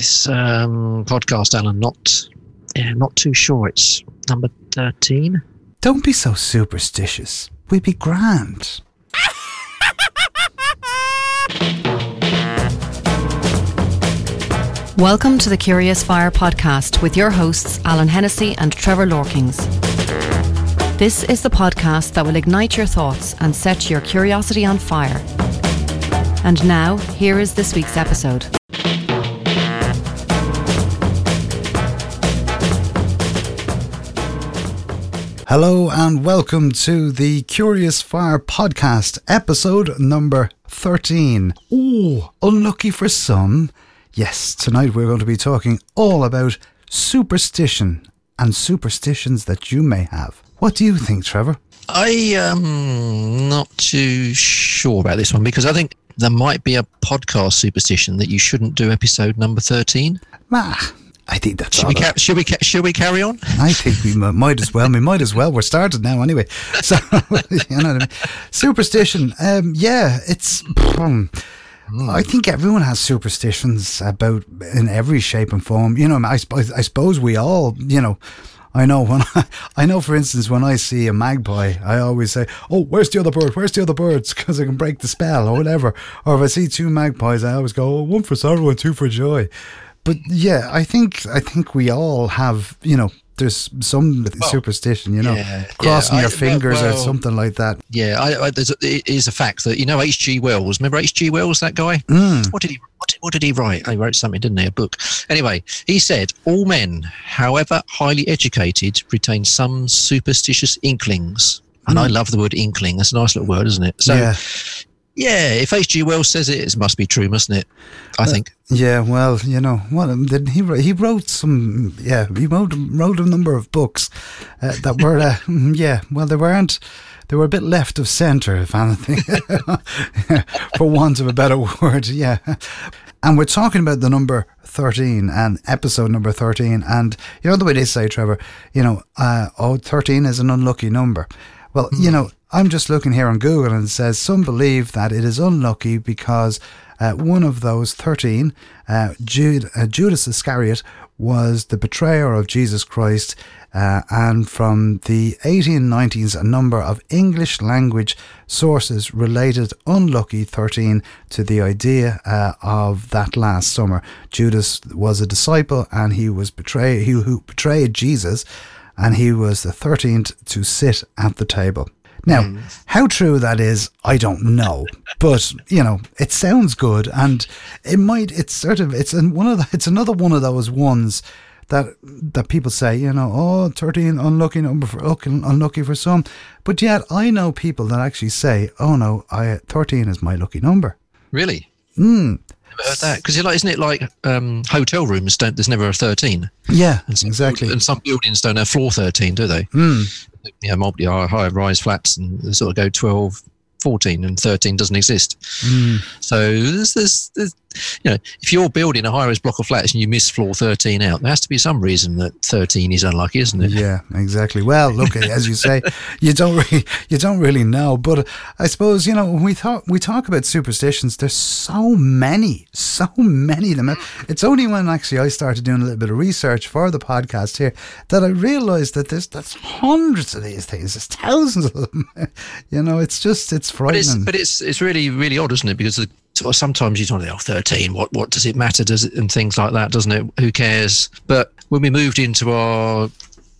this um, podcast, Alan. Not, yeah, not too sure. It's number thirteen. Don't be so superstitious. We'd be grand. Welcome to the Curious Fire podcast with your hosts, Alan Hennessy and Trevor Lorkings. This is the podcast that will ignite your thoughts and set your curiosity on fire. And now, here is this week's episode. Hello and welcome to the Curious Fire podcast, episode number 13. Oh, unlucky for some. Yes, tonight we're going to be talking all about superstition and superstitions that you may have. What do you think, Trevor? I am not too sure about this one because I think there might be a podcast superstition that you shouldn't do episode number thirteen. Ah, I think that's Should we, ca- should we? Ca- should we carry on? I think we m- might as well. We might as well. We're started now anyway. So, you know what I mean? Superstition. Um, yeah, it's. I think everyone has superstitions about in every shape and form. You know, I suppose, I suppose we all, you know, I know when I, I know, for instance, when I see a magpie, I always say, "Oh, where's the other bird? Where's the other birds?" Because I can break the spell or whatever. Or if I see two magpies, I always go, oh, "One for sorrow and two for joy." But yeah, I think I think we all have, you know, there's some superstition, you know, yeah, crossing yeah, your I- fingers or something like that. Yeah, I, I, there's a, it is a fact that you know H.G. Wells. Remember H.G. Wells, that guy? Mm. What did he? What did, what did he write? He wrote something, didn't he? A book. Anyway, he said all men, however highly educated, retain some superstitious inklings. And I love the word inkling. That's a nice little word, isn't it? So, yeah. Yeah, if H.G. Wells says it, it must be true, mustn't it? I think. Yeah, well, you know, what um, did he wrote, he wrote some yeah, he wrote wrote a number of books uh, that were uh, mm, yeah, well they weren't they were a bit left of center if anything for want of a better word, yeah. And we're talking about the number 13 and episode number 13 and you know the way they say Trevor, you know, uh, oh 13 is an unlucky number. Well, you know, I'm just looking here on Google and it says some believe that it is unlucky because uh, one of those 13, uh, Jude, uh, Judas Iscariot, was the betrayer of Jesus Christ. Uh, and from the 1890s, a number of English language sources related unlucky 13 to the idea uh, of that Last Supper. Judas was a disciple and he was betrayed, he who betrayed Jesus and he was the 13th to sit at the table. Now, how true that is, I don't know, but you know, it sounds good, and it might. It's sort of it's one of the, it's another one of those ones that that people say, you know, oh, 13 unlucky number for unlucky for some, but yet I know people that actually say, oh no, I 13 is my lucky number. Really? Hmm. Never heard that. Because you're like, isn't it like um, hotel rooms? Don't there's never a thirteen? Yeah, And some, exactly. And some buildings don't have floor thirteen, do they? You know, multi high rise flats and they sort of go 12, 14 and 13 doesn't exist. Hmm. So there's, there's, there's, you know, if you're building a high rise block of flats and you miss floor 13 out, there has to be some reason that 13 is unlucky, isn't it? Yeah, exactly. Well, look, as you say, you don't really, you don't really know. But I suppose you know when we talk, we talk about superstitions. There's so many, so many of them. It's only when actually I started doing a little bit of research for the podcast here that I realised that there's that's hundreds of these things. There's thousands of them. you know, it's just it's it's, frightening. but it's, it's really, really odd, isn't it? Because the, sort of sometimes you don't know, oh, 13, what, what does it matter? Does it, and things like that, doesn't it? Who cares? But when we moved into our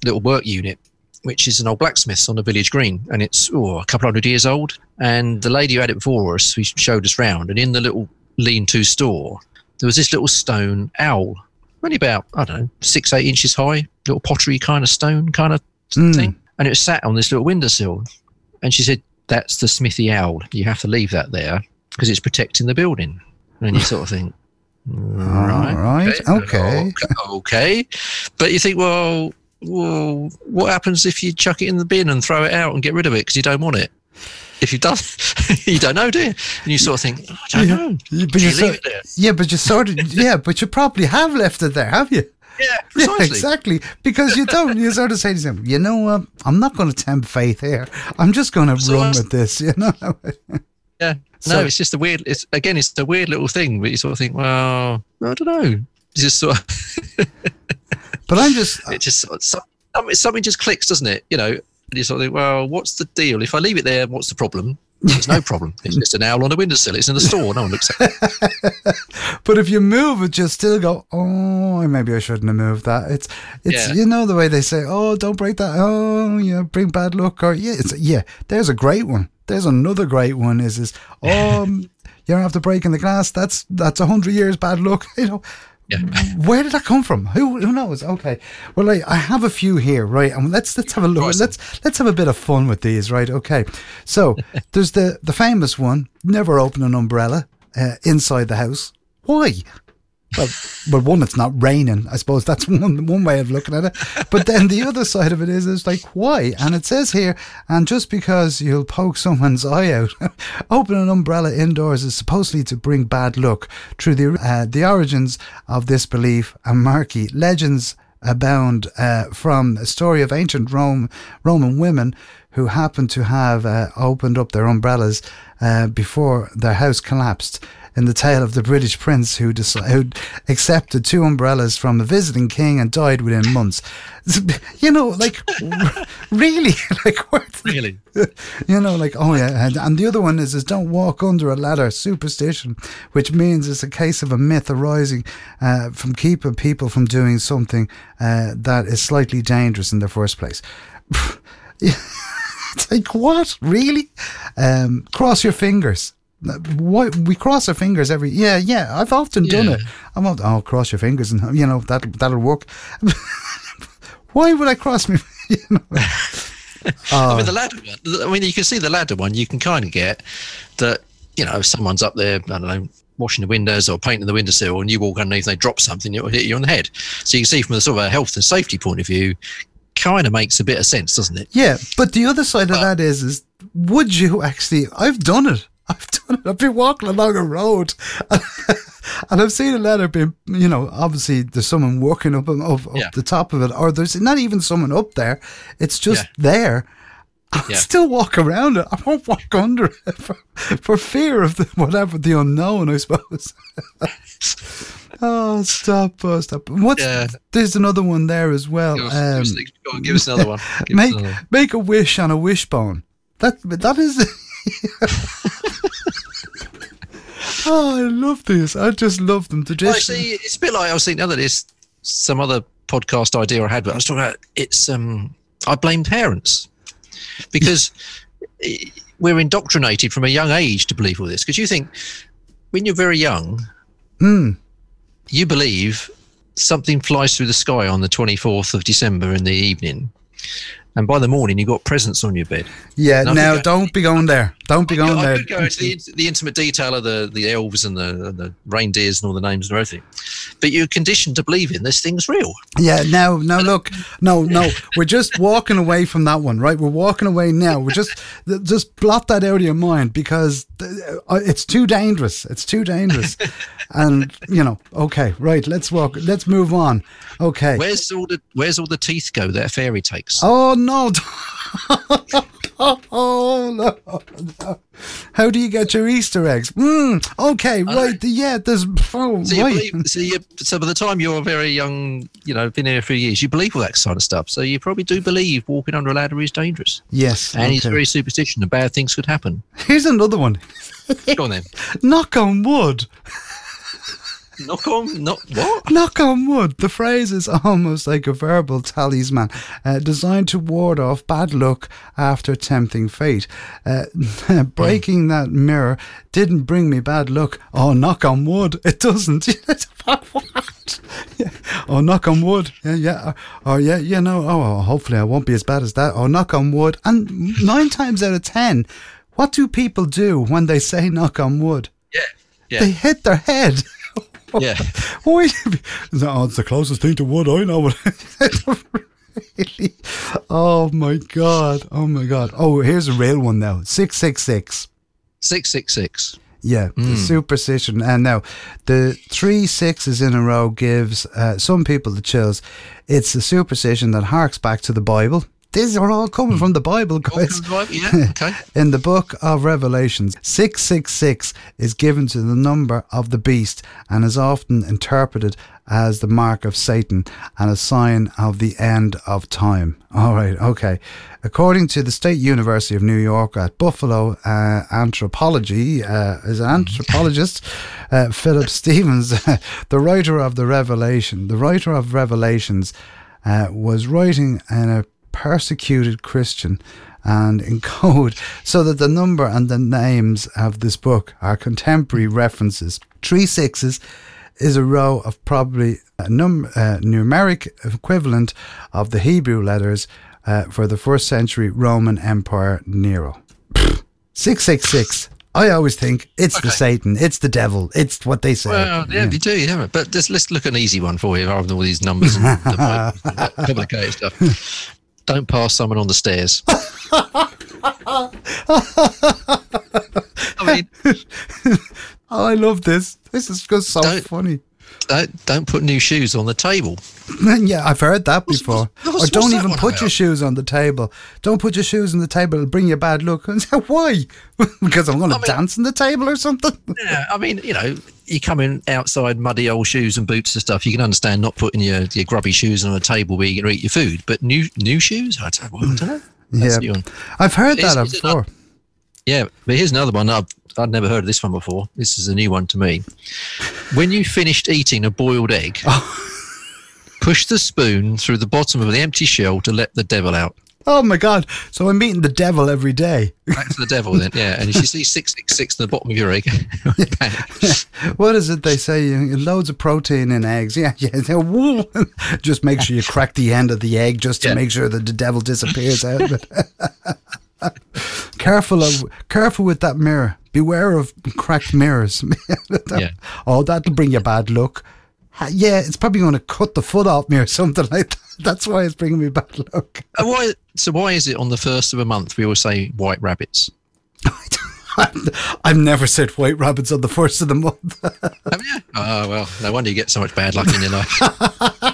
little work unit, which is an old blacksmith's on the village green, and it's oh, a couple hundred years old. And the lady who had it before us, who showed us round, and in the little lean-to store, there was this little stone owl, only about I don't know, six, eight inches high, little pottery kind of stone kind of Mm. thing, and it was sat on this little windowsill. And she said, "That's the smithy owl. You have to leave that there because it's protecting the building." And you sort of think, right, right, okay. okay, okay. But you think, well, well, what happens if you chuck it in the bin and throw it out and get rid of it because you don't want it? If you don't, you don't know, do you? And you sort of think, oh, I don't Yeah. know. But Do you you sort- leave it there? yeah, but you sort of yeah, but you probably have left it there, have you? Yeah, Yeah, precisely. exactly. Because you don't. You sort of say to yourself, you know what? I'm not going to tempt faith here. I'm just going to So run with this. You know. Yeah. So- no, it's just a weird. It's again, it's a weird little thing. But you sort of think, well, I don't know. just sort of, But I'm just it just sort of- so- something something just clicks, doesn't it? You know, and you sort of think, well, what's the deal? If I leave it there, what's the problem? There's no problem. It's just an owl on a windowsill. It's in the store. No one looks at it. But if you move it, you'll still go, oh, maybe I shouldn't have moved that. It's, it's, Yeah. you know, the way they say, oh, don't break that. Oh, you yeah, bring bad luck. Or, yeah, it's, yeah, there's a great one. There's another great one is, is, oh, um, you don't have to break in the glass. That's, that's a hundred years bad luck. You know, Yeah. where did that come from? Who, who knows? Okay. Well, I, I have a few here, right? And let's, let's have a look. Let's, let's have a bit of fun with these, right? Okay. So there's the, the famous one, never open an umbrella uh, inside the house. Why? Well, well, one, it's not raining. I suppose that's one one way of looking at it. But then the other side of it is, is like, why? And it says here, and just because you'll poke someone's eye out, open an umbrella indoors is supposedly to bring bad luck. Through the uh, the origins of this belief and murky legends abound uh, from a story of ancient Rome Roman women who happened to have uh, opened up their umbrellas uh, before their house collapsed. In the tale of the British prince who, deci- who accepted two umbrellas from a visiting king and died within months. You know, like, really? Like, what? Really? you know, like, oh yeah. And, and the other one is, is don't walk under a ladder, superstition, which means it's a case of a myth arising uh, from keeping people from doing something uh, that is slightly dangerous in the first place. it's like, what? Really? Um, cross your fingers. Why we cross our fingers every yeah yeah I've often done it I'm not oh cross your fingers and you know that that'll work why would I cross me you know I mean, uh, the ladder one. I mean, you can see the ladder one. You can kind of get that. You know, if someone's up there, I don't know, washing the windows or painting the windowsill, and you walk underneath, and they drop something, it will hit you on the head. So you can see from a sort of a health and safety point of view, kind of makes a bit of sense, doesn't it? Yeah, but the other side of that is, is would you actually? I've done it. I've done it. I've been walking along a road, and I've seen a ladder being, you know, obviously there's someone working up up, up Yeah. the top of it, or there's not even someone up there. It's just Yeah. there. I Yeah. still walk around it. I won't walk under it for, for fear of the whatever the unknown. I suppose. oh, stop! Oh, stop! What's Yeah. there's another one there as well. Give us, Um, give, us, give us another one. Give make another one. make a wish on a wishbone. That that is. oh, I love this. I just love them. The Well, just see, it's a bit like I was thinking the other this some other podcast idea I had, but I was talking about it's um I blame parents because we're indoctrinated from a young age to believe all this. Because you think when you're very young, Mm. you believe something flies through the sky on the 24th of December in the evening, and by the morning you've got presents on your bed. yeah. No, now don't be going there. Don't be going I there. could go into the, the intimate detail of the, the elves and the, and the reindeers and all the names and everything, but you're conditioned to believe in this thing's real. Yeah. Now, now look. No, no. We're just walking away from that one, right? We're walking away now. We're just just blot that out of your mind because uh, it's too dangerous. It's too dangerous. and you know. Okay. Right. Let's walk. Let's move on. Okay. Where's all the Where's all the teeth go that a fairy takes? Oh no! oh no, no! How do you get your Easter eggs? Mm, okay, right. Yeah, there's. Oh, so, you right. believe, so, you, so by the time you're very young, you know, been here a few years, you believe all that sort of stuff. So you probably do believe walking under a ladder is dangerous, Yes. and he's very superstition and bad things could happen. Here's another one. Go on then. Knock on wood. Knock on, not what? Knock on wood. The phrase is almost like a verbal talisman, uh, designed to ward off bad luck after tempting fate. Uh, breaking that mirror didn't bring me bad luck. Oh, knock on wood. It doesn't. what? Yeah. Oh, knock on wood. Yeah, yeah. Oh, yeah, yeah, no. Oh, hopefully I won't be as bad as that. Oh, knock on wood. And nine times out of ten, what do people do when they say knock on wood? Yeah, yeah, They hit their head. yeah. Why? Oh, it's the closest thing to wood I know. really? Oh my god! Oh my god! Oh, here's a real one now. Six six six. Six six six. Yeah, the superstition. And now, the three sixes in a row gives uh, some people the chills. It's a superstition that harks back to the Bible. These are all coming from the Bible, guys. Yeah, okay. In the book of Revelations, 666 is given to the number of the beast and is often interpreted as the mark of Satan and a sign of the end of time. All right, okay. According to the State University of New York at Buffalo, uh, anthropology uh, is an anthropologist, uh, Philip Stevens, the writer of the Revelation, the writer of Revelations, uh, was writing in a persecuted Christian and in code so that the number and the names of this book are contemporary references. Three sixes is a row of probably a num- uh, numeric equivalent of the Hebrew letters uh, for the first century Roman Emperor Nero. 666. I always think it's Okay. the Satan, it's the devil, it's what they say. Well, yeah, you do, yeah. But just, let's look at an easy one for you rather than all these numbers and the complicated stuff. Don't pass someone on the stairs. I mean, Oh, I love this. This is just so Don't- funny. don't, don't put new shoes on the table. yeah, I've heard that before. what's- or what's don't even one put your shoes on the table. Don't put your shoes on the table. It'll bring you a bad look. And say, Why? because I'm going to I mean- dance on the table or something. Yeah, I mean, you know, you come in outside muddy old shoes and boots and stuff. You can understand not putting your, your grubby shoes on a table where you're going to eat your food. But new new shoes, I don't, well, I don't know. Mm. That's yeah, I've heard that that is it before. Yeah, but here's another one. I've I'd never heard of this one before. This is a new one to me. When you finished eating a boiled egg, oh. push the spoon through the bottom of the empty shell to let the devil out. Oh my God. So I'm meeting the devil every day. Back to the devil then, yeah. And if you see six six six in the bottom of your egg. What is it they say? Loads of protein in eggs. Yeah, yeah. yeah, just make sure you crack the end of the egg just to Yeah. make sure that the devil disappears out of it. careful of careful with that mirror. Beware of cracked mirrors. Yeah. Oh, that'll bring you bad luck. Yeah, it's probably going to cut the foot off me or something like that. That's why it's bringing me bad luck. And why? So why is it on the first of a month we always say white rabbits? I've never said white rabbits on the first of the month. Have you? Oh well, no wonder you get so much bad luck in your life.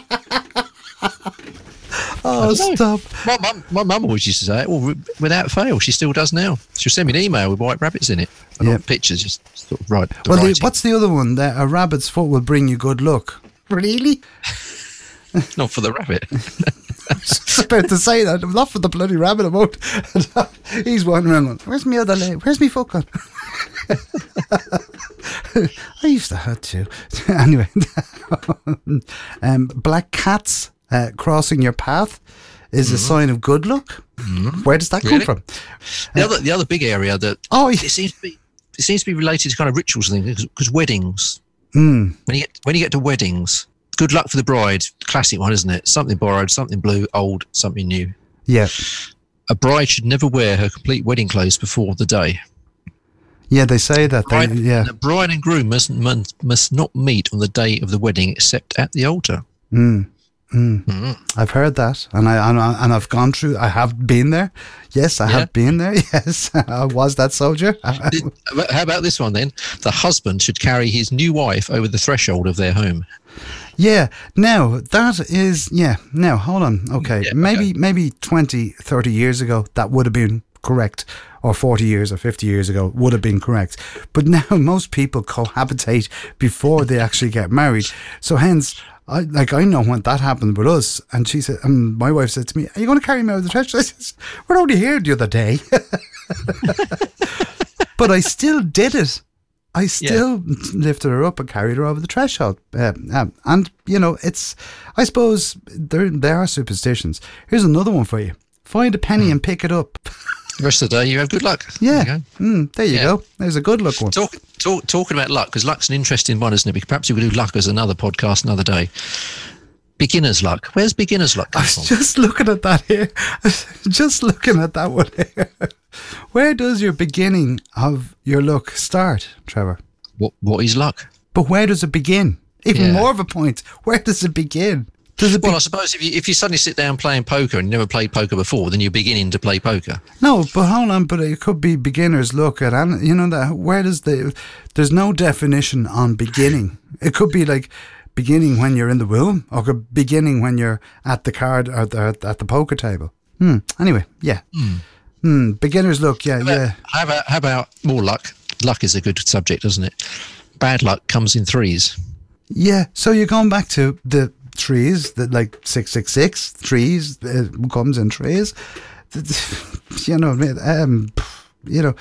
Oh, stop. My mum, my mum always used to say it. Well, without fail, she still does now. She'll send me an email with white rabbits in it. And not pictures, just sort of right. Well, the, what's the other one? That a rabbit's foot will bring you good luck. Really? not for the rabbit. just about to say that. Not for the bloody rabbit about. He's wandering around going, Where's my other leg? Where's my foot gone? I used to have two. anyway, um, black cats uh, crossing your path is a sign of good luck. Where does that come from? The other, the other big area that Oh, it seems to be, it seems to be related to kind of rituals and things because weddings. mm, When you get when you get to weddings, good luck for the bride. Classic one, isn't it? Something borrowed, something blue, old, something new. yeah. A bride should never wear her complete wedding clothes before the day. Yeah, they say that. They, Bride, yeah. The bride and groom must, must must not meet on the day of the wedding except at the altar. Mm. Mm. Mm. I've heard that, and I and, I've gone through. I have been there. Yes, I Yeah. have been there. Yes, I was that soldier. How about this one then? The husband should carry his new wife over the threshold of their home. yeah. Now that is yeah. Now hold on. Okay, Yeah, maybe okay. maybe 20, 30 years ago that would have been correct, or forty years or fifty years ago would have been correct. But now most people cohabitate before they actually get married. So hence. I, like I know when that happened with us, and she said, and my wife said to me, "Are you going to carry me over the threshold?" I said, "We're only here the other day." but I still did it. I still lifted her up and carried her over the threshold. Uh, um, and, you know, it's, I suppose there, there are superstitions. Here's another one for you find a penny and pick it up. The rest of the day, you have good luck. Yeah. There you go. Mm, there you Yeah. go. There's a good luck one. Talk, talk, talking about luck, because luck's an interesting one, isn't it? Because Perhaps we could do luck as another podcast another day. Beginner's luck. Where's beginner's luck I was from? just looking at that here. just looking at that one here. Where does your beginning of your luck start, Trevor? What, what is luck? But where does it begin? Even Yeah. more of a point. Where does it begin? It Well, I suppose if you if you suddenly sit down playing poker and you never played poker before, then you're beginning to play poker. No, but hold on. But it could be beginners look at, and you know that where does the? There's no definition on beginning. It could be like beginning when you're in the womb, or beginning when you're at the card or the, at the poker table. Hmm. Anyway, yeah. Hmm. Beginner's luck. Yeah, yeah. How about how about more luck? Luck is a good subject, doesn't it? Bad luck comes in threes. Yeah, so you're going back to the trees, that like 666 trees, uh, comes in trees. You know, um, you know,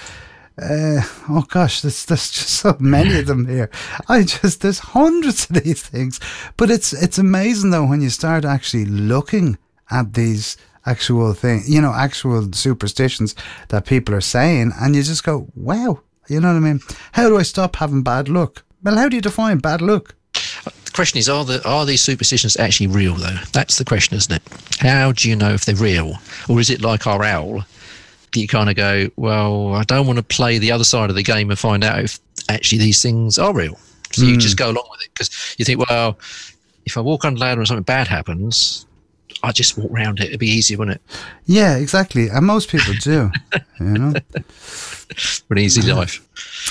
uh, oh gosh, there's, there's just so many of them here. I just, there's hundreds of these things. But it's, it's amazing though when you start actually looking at these actual things, you know, actual superstitions that people are saying, and you just go, wow, you know what I mean? How do I stop having bad luck? Well, how do you define bad luck? Question is, are the are these superstitions actually real though? That's the question, isn't it? How do you know if they're real, or is it like our owl? that You kind of go, well, I don't want to play the other side of the game and find out if actually these things are real. So you just go along with it because you think, well, if I walk under on ladder and something bad happens, I just walk around it. It'd be easier, wouldn't it? Yeah, exactly. And most people do, you know? For an easy life.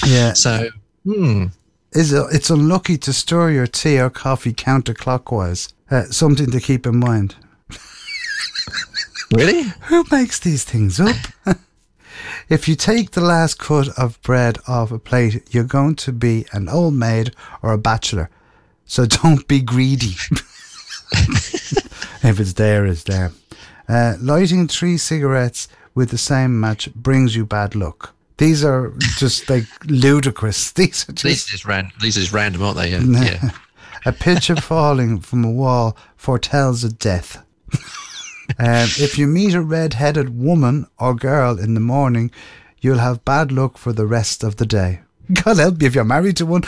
Yeah. So, hmm. Is it, it's unlucky to stir your tea or coffee counterclockwise. Uh, something to keep in mind. Really? Who makes these things up? if you take the last cut of bread off a plate, you're going to be an old maid or a bachelor. So don't be greedy. if it's there, it's there. Uh, lighting three cigarettes with the same match brings you bad luck. These are just like ludicrous. These are just These are just random. These are just random, aren't they? Yeah. yeah. a picture falling from a wall foretells a death. um, if you meet a red-headed woman or girl in the morning, you'll have bad luck for the rest of the day. God help you if you're married to one.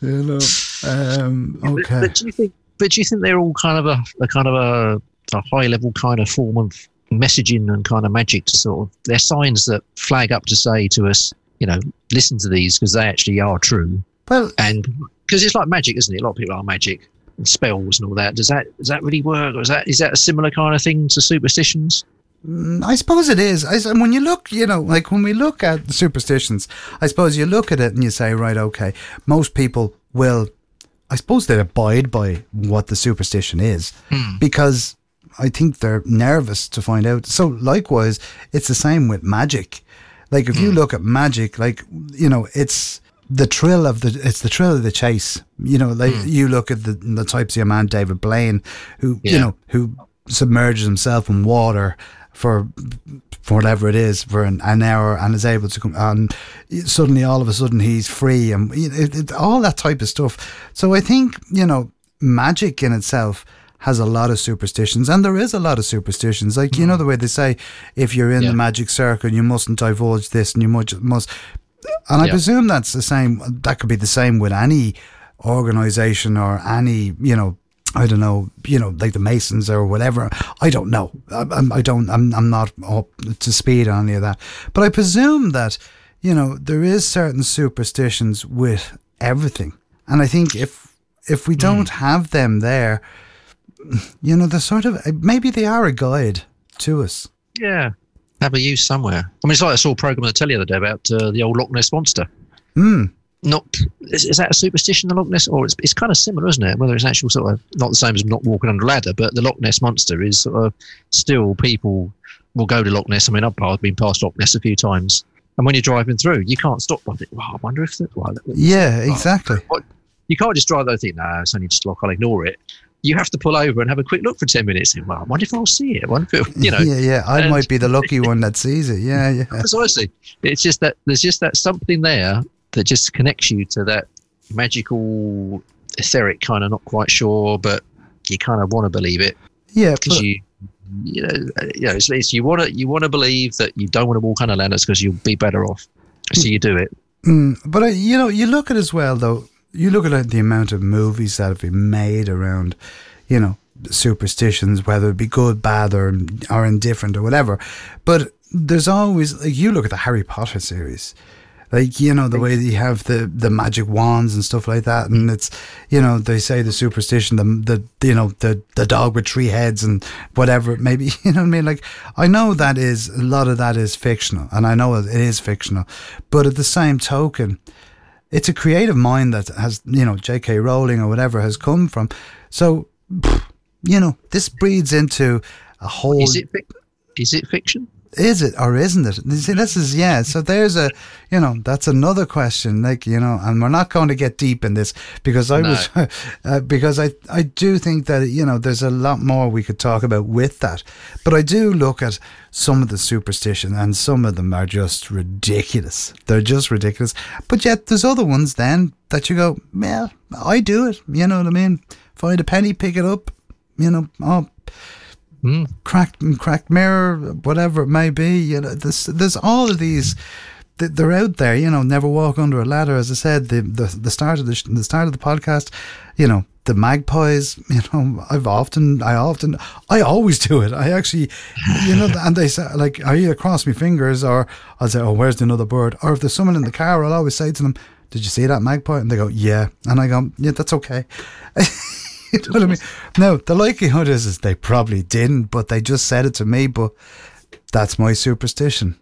you know. Um, But, okay. but do you think? But do you think they're all kind of a, a kind of a, a high level kind of form of messaging and kind of magic to sort of they're signs that flag up to say to us, you know, listen to these because they actually are true. Well, And because it's like magic, isn't it? A lot of people are magic and spells and all that. Does that does that really work? Or is that is that a similar kind of thing to superstitions? Mm, I suppose it is. I, when you look, you know, like when we look at superstitions, I suppose you look at it and you say, right, okay, most people will, I suppose they abide by what the superstition is because I think they're nervous to find out. So likewise, it's the same with magic. Like if you hmm. look at magic, like, you know, it's the thrill of the, it's the thrill of the chase. You know, like hmm. you look at the, the types of a man, David Blaine, who, you know, who submerges himself in water for for whatever it is for an, an hour and is able to come and suddenly all of a sudden he's free and it, it, all that type of stuff so i think you know magic in itself has a lot of superstitions and there is a lot of superstitions like you know mm. the way they say if you're in Yeah. the magic circle you mustn't divulge this and you must, must and i Yeah. presume that's the same that could be the same with any organization or any you know I don't know, you know, like the Masons or whatever. I don't know. I, I'm- don't. I'm. I'm not up to speed on any of that. But I presume that, you know, there is certain superstitions with everything, and I think if if we mm. don't have them there, you know, they're sort of maybe they are a guide to us. Yeah, have a use somewhere. I mean, it's like I saw a program on the telly the other day about uh, the old Loch Ness monster. Hmm. Not is, is that a superstition, the Loch Ness, or it's, it's kind of similar, isn't it? Whether it's actual sort of not the same as not walking under a ladder, but the Loch Ness monster is sort of still people will go to Loch Ness. I mean, I've I've been past Loch Ness a few times, and when you're driving through, you can't stop. I think, well, I wonder if that. Well, Yeah, exactly. you can't just drive there and think, no, it's only just lock. I'll ignore it. You have to pull over and have a quick look for ten minutes. And well, I wonder if I'll see it. I wonder if you know. yeah, yeah. I and- might be the lucky one that sees it. Yeah, yeah. Precisely. It's just that there's just that something there that just connects you to that magical, etheric kind of not quite sure, but you kind of want to believe it Yeah, because you, you know, you know, it's, it's you want to you want to believe that you don't want to walk on a ladders because you'll be better off. So you do it. Mm, but uh, you know, you look at as well though. You look at the amount of movies that have been made around, you know, superstitions, whether it be good, bad, or or indifferent or whatever. But there's always like you look at the Harry Potter series, like you know the way that you have the the magic wands and stuff like that, and it's you know they say the superstition, the the you know the the dog with three heads and whatever it may be. You know what I mean? Like I know that is a lot of that is fictional, and I know it is fictional, but at the same token it's a creative mind that has you know J.K. Rowling or whatever has come from. So you know, this breeds into a whole. Is it fic- is it fiction? Is it or isn't it? You see, this is yeah. So there's a, you know, that's another question. Like you know, and we're not going to get deep in this because I No. was, uh, because I I do think that you know there's a lot more we could talk about with that. But I do look at some of the superstition, and some of them are just ridiculous. They're just ridiculous. But yet there's other ones then that you go, well, I do it. You know what I mean? Find a penny, pick it up. You know, oh, Mm. cracked cracked mirror, whatever it may be. You know, there's there's all of these. They're out there, you know. Never walk under a ladder, as I said. The the, the start of the the start of the podcast, you know, the magpies. You know, I've often, I often, I always do it. I actually, you know, and they say like, I either cross my fingers or I'll say, oh, where's the another bird? Or if there's someone in the car, I'll always say to them, did you see that magpie? And they go, yeah. And I go, yeah, that's okay. you know what I mean? No, the likelihood is, is they probably didn't, but they just said it to me. But that's my superstition.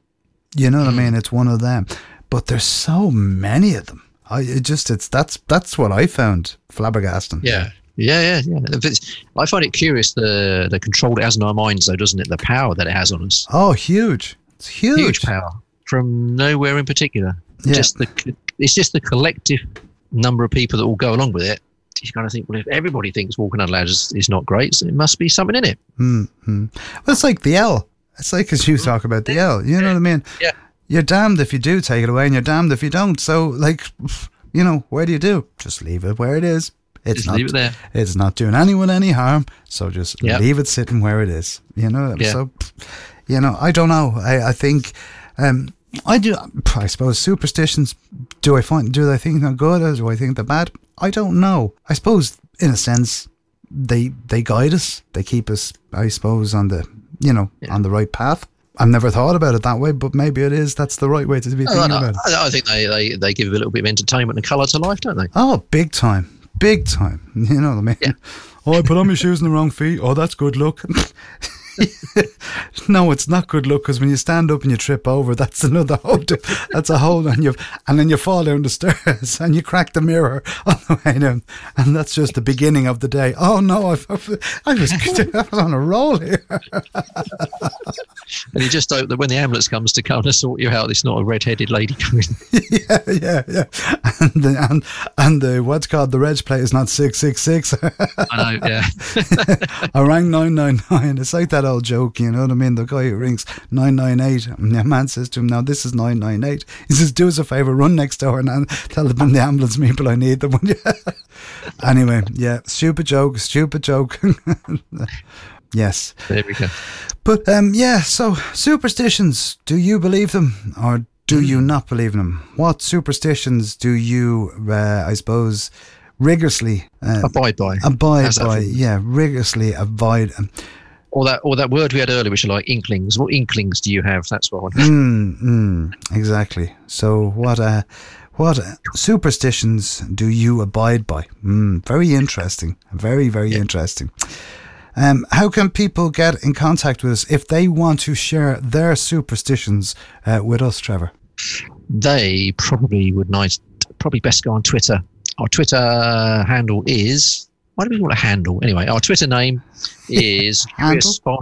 You know what I mm. mean? It's one of them. But there's so many of them. I it just it's that's that's what I found flabbergasting. Yeah. Yeah, yeah, yeah. I find it curious the the control it has in our minds, though, doesn't it? The power that it has on us, Oh, huge! It's huge. huge power from nowhere in particular. Yeah. Just the it's just the collective number of people that will go along with it. You kind of think, well, if everybody thinks walking on ladders is not great, so it must be something in it. Mm-hmm. Well, it's like the L. It's like as you talk about the L. You know what I mean? Yeah. You're damned if you do take it away, and you're damned if you don't. So, like, you know, where do you do? Just leave it where it is. It's Just not. leave it there. It's not doing anyone any harm. So just Yeah. leave it sitting where it is. You know. Yeah. So, you know, I don't know. I I think. Um, I do. I suppose superstitions. Do I find? Do I think they're good or do I think they're bad? I don't know. I suppose, in a sense, they they guide us. They keep us, I suppose, on the you know Yeah. on the right path. I've never thought about it that way, but maybe it is. That's the right way to be thinking about it. I- I think they, they, they give a little bit of entertainment and colour to life, don't they? Oh, big time, big time. You know what I mean? Yeah. Oh, I put on my shoes in the wrong feet. Oh, that's good luck. no, it's not good luck because when you stand up and you trip over, that's another whole. di- That's a hole, and you and then you fall down the stairs and you crack the mirror on the way down, and that's just the beginning of the day. Oh no, I've, I was I was on a roll here. And you just hope that when the ambulance comes to come to sort you out, it's not a red-headed lady coming. yeah, yeah, yeah. And the, and and the what's called the reg plate is not six six six. I know, yeah. I rang 999. It's like that old joke, you know what I mean? The guy who rings 998, and the man says to him, Now this is 998. He says, Do us a favour, run next door and tell them the ambulance people I need them. anyway, yeah, stupid joke, stupid joke. yes. There we go. But um, yeah, so superstitions, do you believe them or do you not believe in them? What superstitions do you, uh, I suppose, rigorously uh, Abide by. abide by? Yeah, rigorously abide. Or that, or that word we had earlier, which are like inklings. What inklings do you have? That's what I want. Mm, mm, exactly. So, what uh, what superstitions do you abide by? Mm, very interesting. Very, very Yeah. interesting. Um, how can people get in contact with us if they want to share their superstitions uh, with us, Trevor? They probably would nice, probably best go on Twitter. Our Twitter handle is. Why do we want a handle? Anyway, our Twitter name is Curious Fire.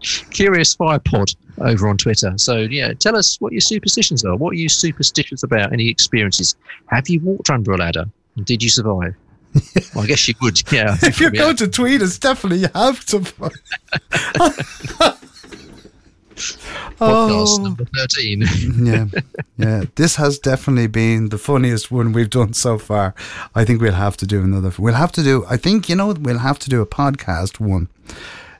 Curious Fire Pod over on Twitter. So yeah, tell us what your superstitions are. What are you superstitious about? Any experiences? Have you walked under a ladder? And did you survive? well, I guess you would. Yeah. If you're going to tweet us, definitely you have to. Oh. podcast Oh. number thirteen. yeah, yeah. This has definitely been the funniest one we've done so far. I think we'll have to do another. We'll have to do. I think you know we'll have to do a podcast one.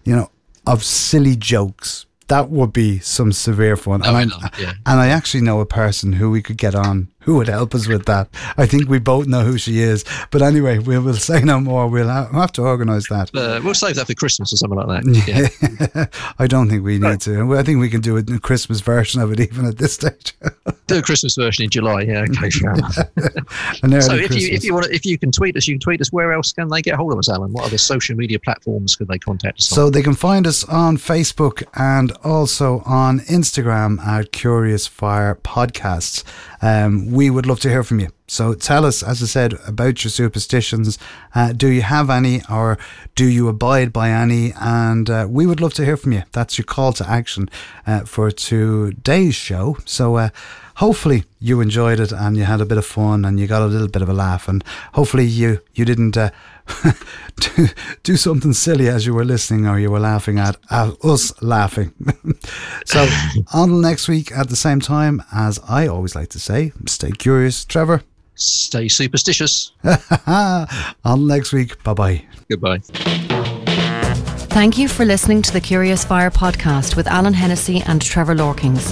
You know, of silly jokes. That would be some severe fun. Oh, and I I know, yeah. and I actually know a person who we could get on who would help us with that. I think we both know who she is. But anyway, we will say no more. We'll have, to organise that. Uh, we'll save that for Christmas or something like that. Yeah. I don't think we need to. I think we can do a Christmas version of it even at this stage. Do a Christmas version in July. Yeah, okay, fair enough. So if you if you want to, if you can tweet us, you can tweet us. Where else can they get hold of us, Alan? What other social media platforms could they contact us on? So they can find us on Facebook and also on Instagram at Curious Fire Podcasts. Um, we would love to hear from you. So tell us, as I said, about your superstitions. Uh, do you have any or do you abide by any? And uh, we would love to hear from you. That's your call to action uh, for today's show. So uh, hopefully you enjoyed it and you had a bit of fun and you got a little bit of a laugh. And hopefully you, you didn't uh, do, do something silly as you were listening or you were laughing at, at us laughing. so until next week at the same time, as I always like to say, stay curious. Trevor? Stay superstitious. Until next week. Bye bye. Goodbye. Thank you for listening to the Curious Fire podcast with Alan Hennessy and Trevor Lorkings.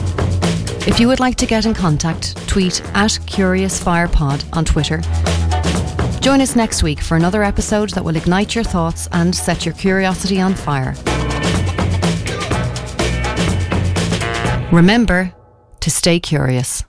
If you would like to get in contact, tweet at Curious Fire Pod on Twitter. Join us next week for another episode that will ignite your thoughts and set your curiosity on fire. Remember to stay curious.